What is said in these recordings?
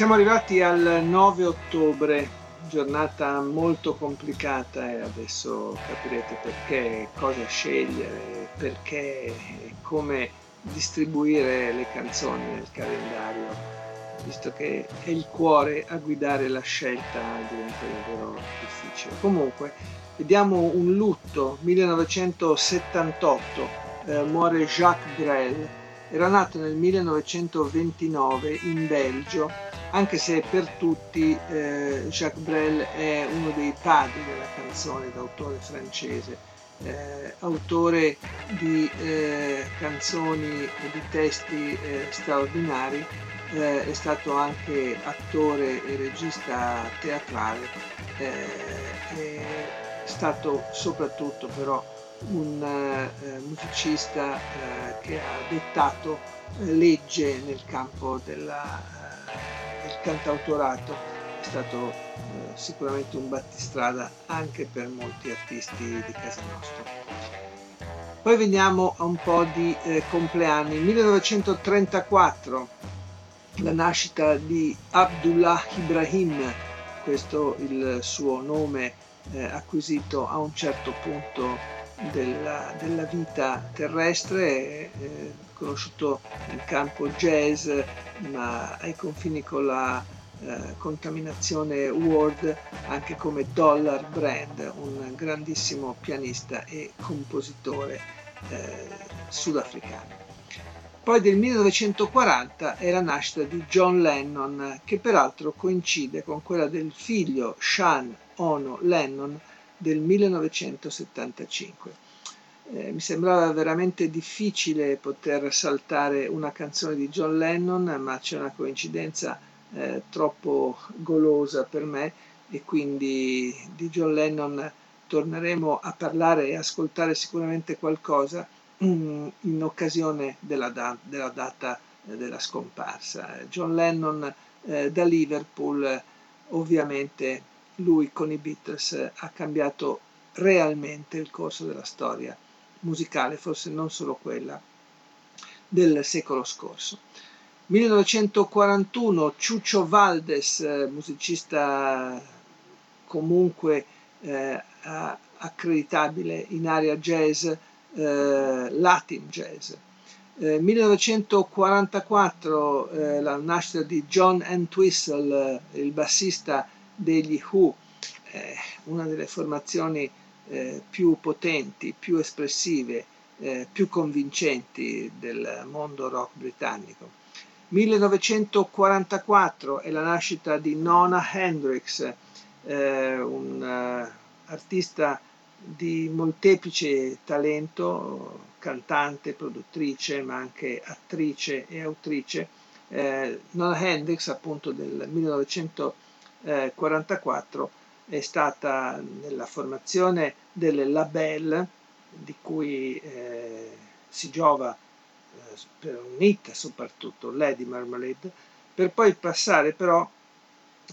Siamo arrivati al 9 ottobre, giornata molto complicata e adesso capirete perché, cosa scegliere, perché e come distribuire le canzoni nel calendario, visto che è il cuore a guidare la scelta diventa davvero difficile. Comunque, vediamo un lutto, 1978, eh, muore Jacques Brel, era nato nel 1929 in Belgio anche se per tutti eh, Jacques Brel è uno dei padri della canzone d'autore francese, eh, autore di eh, canzoni e di testi eh, straordinari, eh, è stato anche attore e regista teatrale, eh, è stato soprattutto però un musicista che ha dettato legge nel campo della il cantautorato è stato eh, sicuramente un battistrada anche per molti artisti di casa nostra. Poi veniamo a un po' di eh, compleanni. 1934, la nascita di Abdullah Ibrahim, questo il suo nome eh, acquisito a un certo punto della, della vita terrestre, eh, conosciuto in campo jazz, ma ai confini con la eh, contaminazione world anche come Dollar Brand, un grandissimo pianista e compositore eh, sudafricano. Poi del 1940 è la nascita di John Lennon, che peraltro coincide con quella del figlio Sean Ono Lennon del 1975 eh, mi sembrava veramente difficile poter saltare una canzone di John Lennon, ma c'è una coincidenza eh, troppo golosa per me e quindi di John Lennon torneremo a parlare e ascoltare sicuramente qualcosa mm, in occasione della, da- della data eh, della scomparsa. John Lennon eh, da Liverpool, ovviamente lui con i Beatles ha cambiato realmente il corso della storia musicale, forse non solo quella del secolo scorso. 1941 Ciuccio Valdes, eh, musicista comunque eh, accreditabile in area jazz, eh, Latin jazz. 1944 eh, eh, la nascita di John Entwistle, eh, il bassista degli Who, una delle formazioni eh, più potenti, più espressive, eh, più convincenti del mondo rock britannico. 1944 è la nascita di Nona Hendrix, eh, un uh, artista di molteplice talento, cantante, produttrice, ma anche attrice e autrice. Eh, Nona Hendrix, appunto del 1944, è stata nella formazione delle label di cui eh, si giova eh, per un soprattutto Lady Marmalade per poi passare però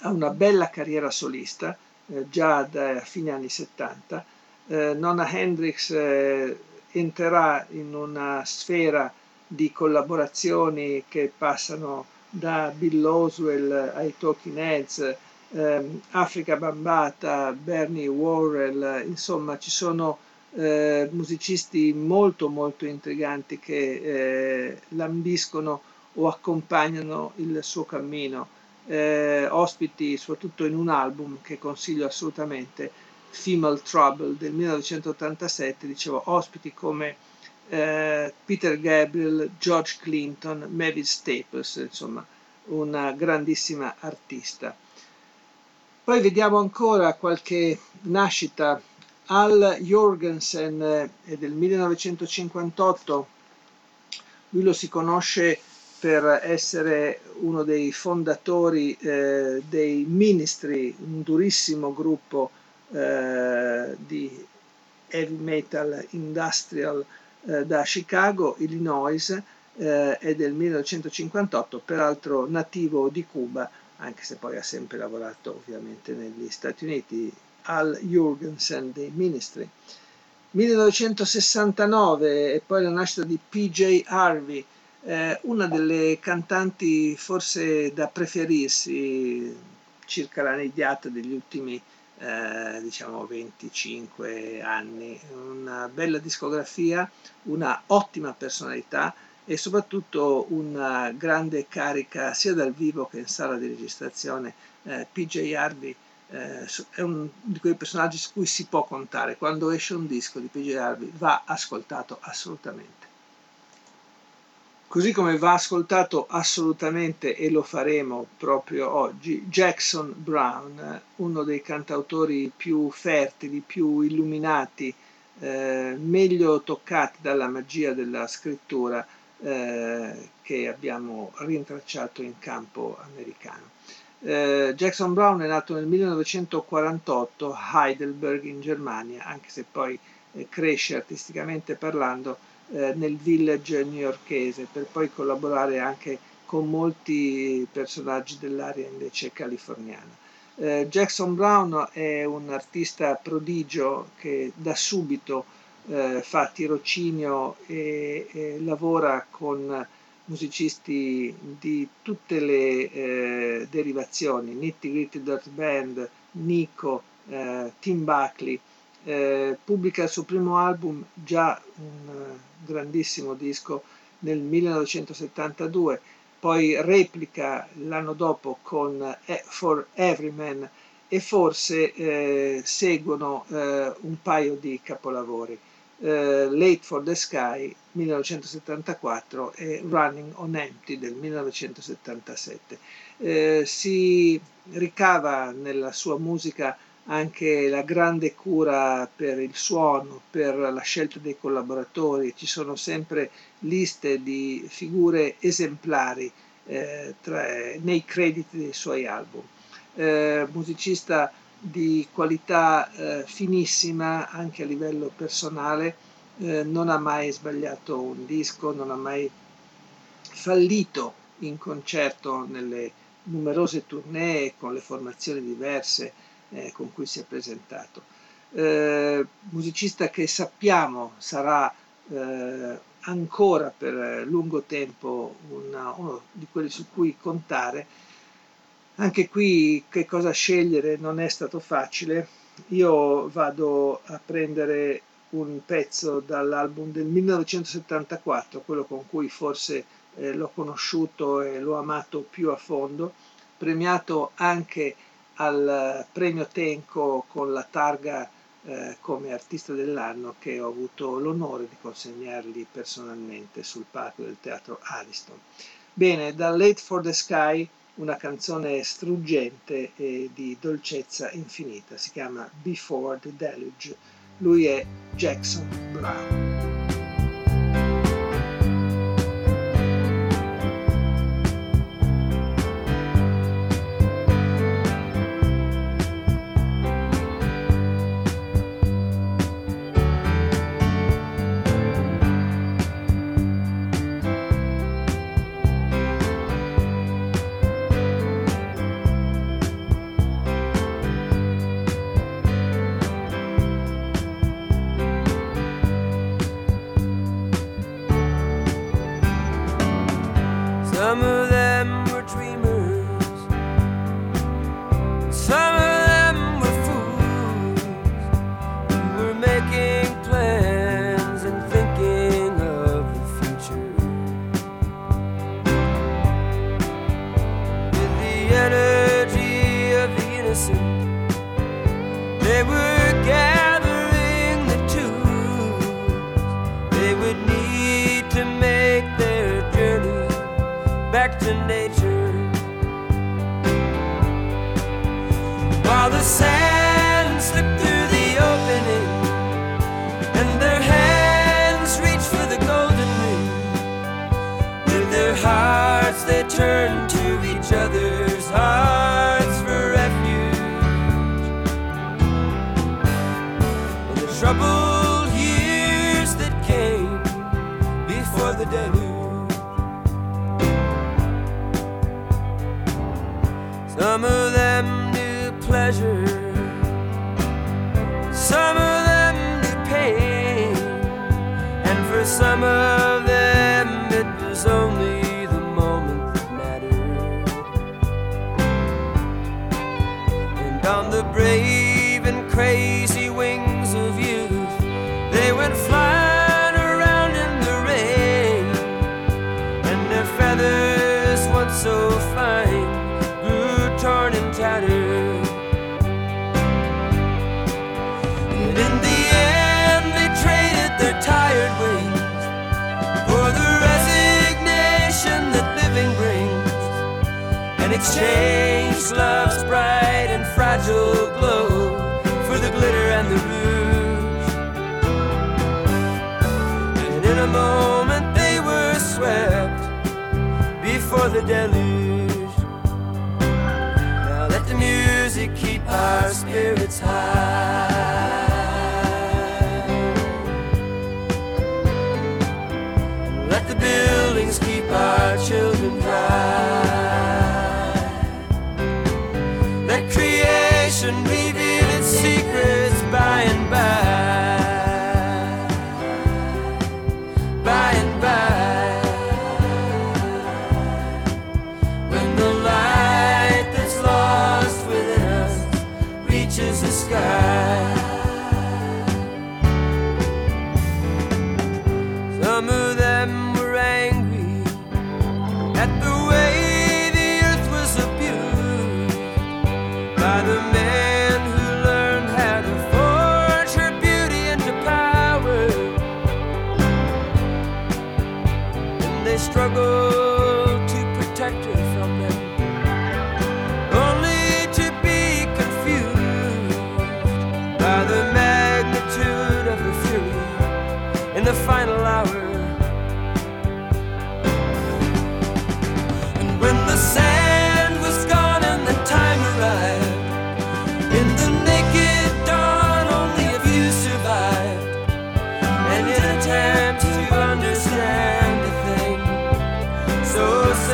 a una bella carriera solista eh, già da fine anni 70 eh, Nonna Hendrix eh, entrerà in una sfera di collaborazioni che passano da Bill Oswell ai Talking Heads eh, Africa Bambata, Bernie Worrell, insomma ci sono eh, musicisti molto molto intriganti che eh, lambiscono o accompagnano il suo cammino, eh, ospiti soprattutto in un album che consiglio assolutamente, Female Trouble del 1987, dicevo ospiti come eh, Peter Gabriel, George Clinton, Mavis Staples, insomma una grandissima artista. Poi vediamo ancora qualche nascita. Al Jorgensen eh, del 1958 Lui lo si conosce per essere uno dei fondatori eh, dei Ministry, un durissimo gruppo eh, di heavy metal industrial eh, da Chicago, Illinois, eh, è del 1958, peraltro nativo di Cuba, anche se poi ha sempre lavorato ovviamente negli Stati Uniti, Al Jurgensen dei Ministry. 1969 e poi la nascita di PJ Harvey, eh, una delle cantanti forse da preferirsi circa la nidiata degli ultimi eh, diciamo 25 anni, una bella discografia, una ottima personalità e soprattutto una grande carica sia dal vivo che in sala di registrazione. Eh, PJ Harvey eh, è uno di quei personaggi su cui si può contare. Quando esce un disco di PJ Harvey va ascoltato assolutamente. Così come va ascoltato assolutamente, e lo faremo proprio oggi, Jackson Brown, uno dei cantautori più fertili, più illuminati, eh, meglio toccati dalla magia della scrittura eh, che abbiamo rintracciato in campo americano. Eh, Jackson Brown è nato nel 1948 a Heidelberg in Germania, anche se poi eh, cresce artisticamente parlando eh, nel village newyorkese per poi collaborare anche con molti personaggi dell'area invece californiana. Eh, Jackson Brown è un artista prodigio che da subito eh, fa tirocinio e, e, lavora con musicisti di tutte le eh, derivazioni, Nitty Gritty Dirt Band, Nico, eh, Tim Buckley, eh, pubblica il suo primo album, già un uh, grandissimo disco, nel 1972, poi replica l'anno dopo con eh, For Everyman e forse eh, seguono eh, un paio di capolavori. Uh, Late for the Sky 1974 e Running on Empty del 1977. Uh, si ricava nella sua musica anche la grande cura per il suono, per la scelta dei collaboratori, ci sono sempre liste di figure esemplari eh, tra, nei crediti dei suoi album. Eh, musicista di qualità eh, finissima anche a livello personale, eh, non ha mai sbagliato un disco, non ha mai fallito in concerto nelle numerose tournée con le formazioni diverse eh, con cui si è presentato. Eh, musicista che sappiamo sarà eh, ancora per lungo tempo una, uno di quelli su cui contare. Anche qui che cosa scegliere non è stato facile. Io vado a prendere un pezzo dall'album del 1974, quello con cui forse eh, l'ho conosciuto e l'ho amato più a fondo, premiato anche al premio Tenco con la targa eh, come artista dell'anno che ho avuto l'onore di consegnargli personalmente sul palco del teatro Ariston. Bene, da Late for the Sky una canzone struggente e di dolcezza infinita, si chiama Before the Deluge. Lui è Jackson Brown. je Change love's bright and fragile glow for the glitter and the rouge. And in a moment they were swept before the deluge. Now let the music keep our spirits high. struggle to protect her.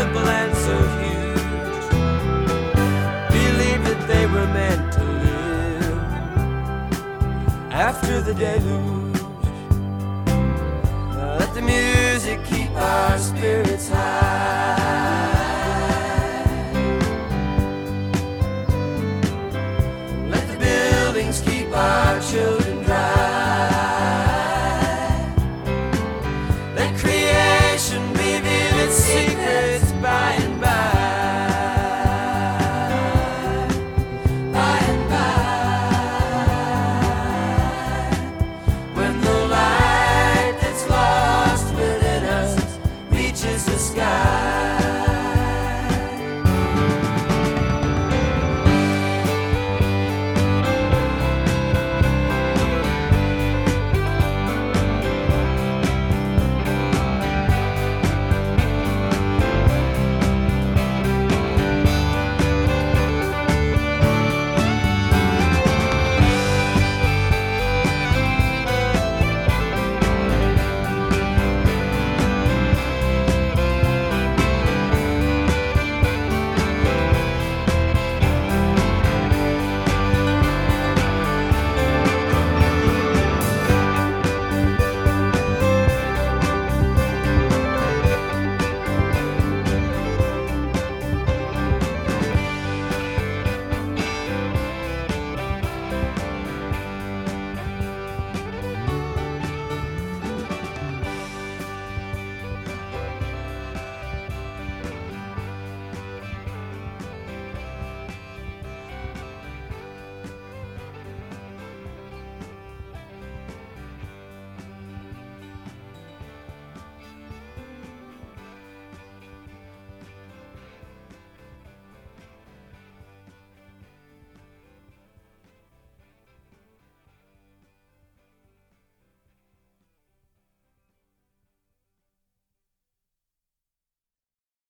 simple and so huge. Believe that they were meant to live after the deluge. Let the music keep our spirits high.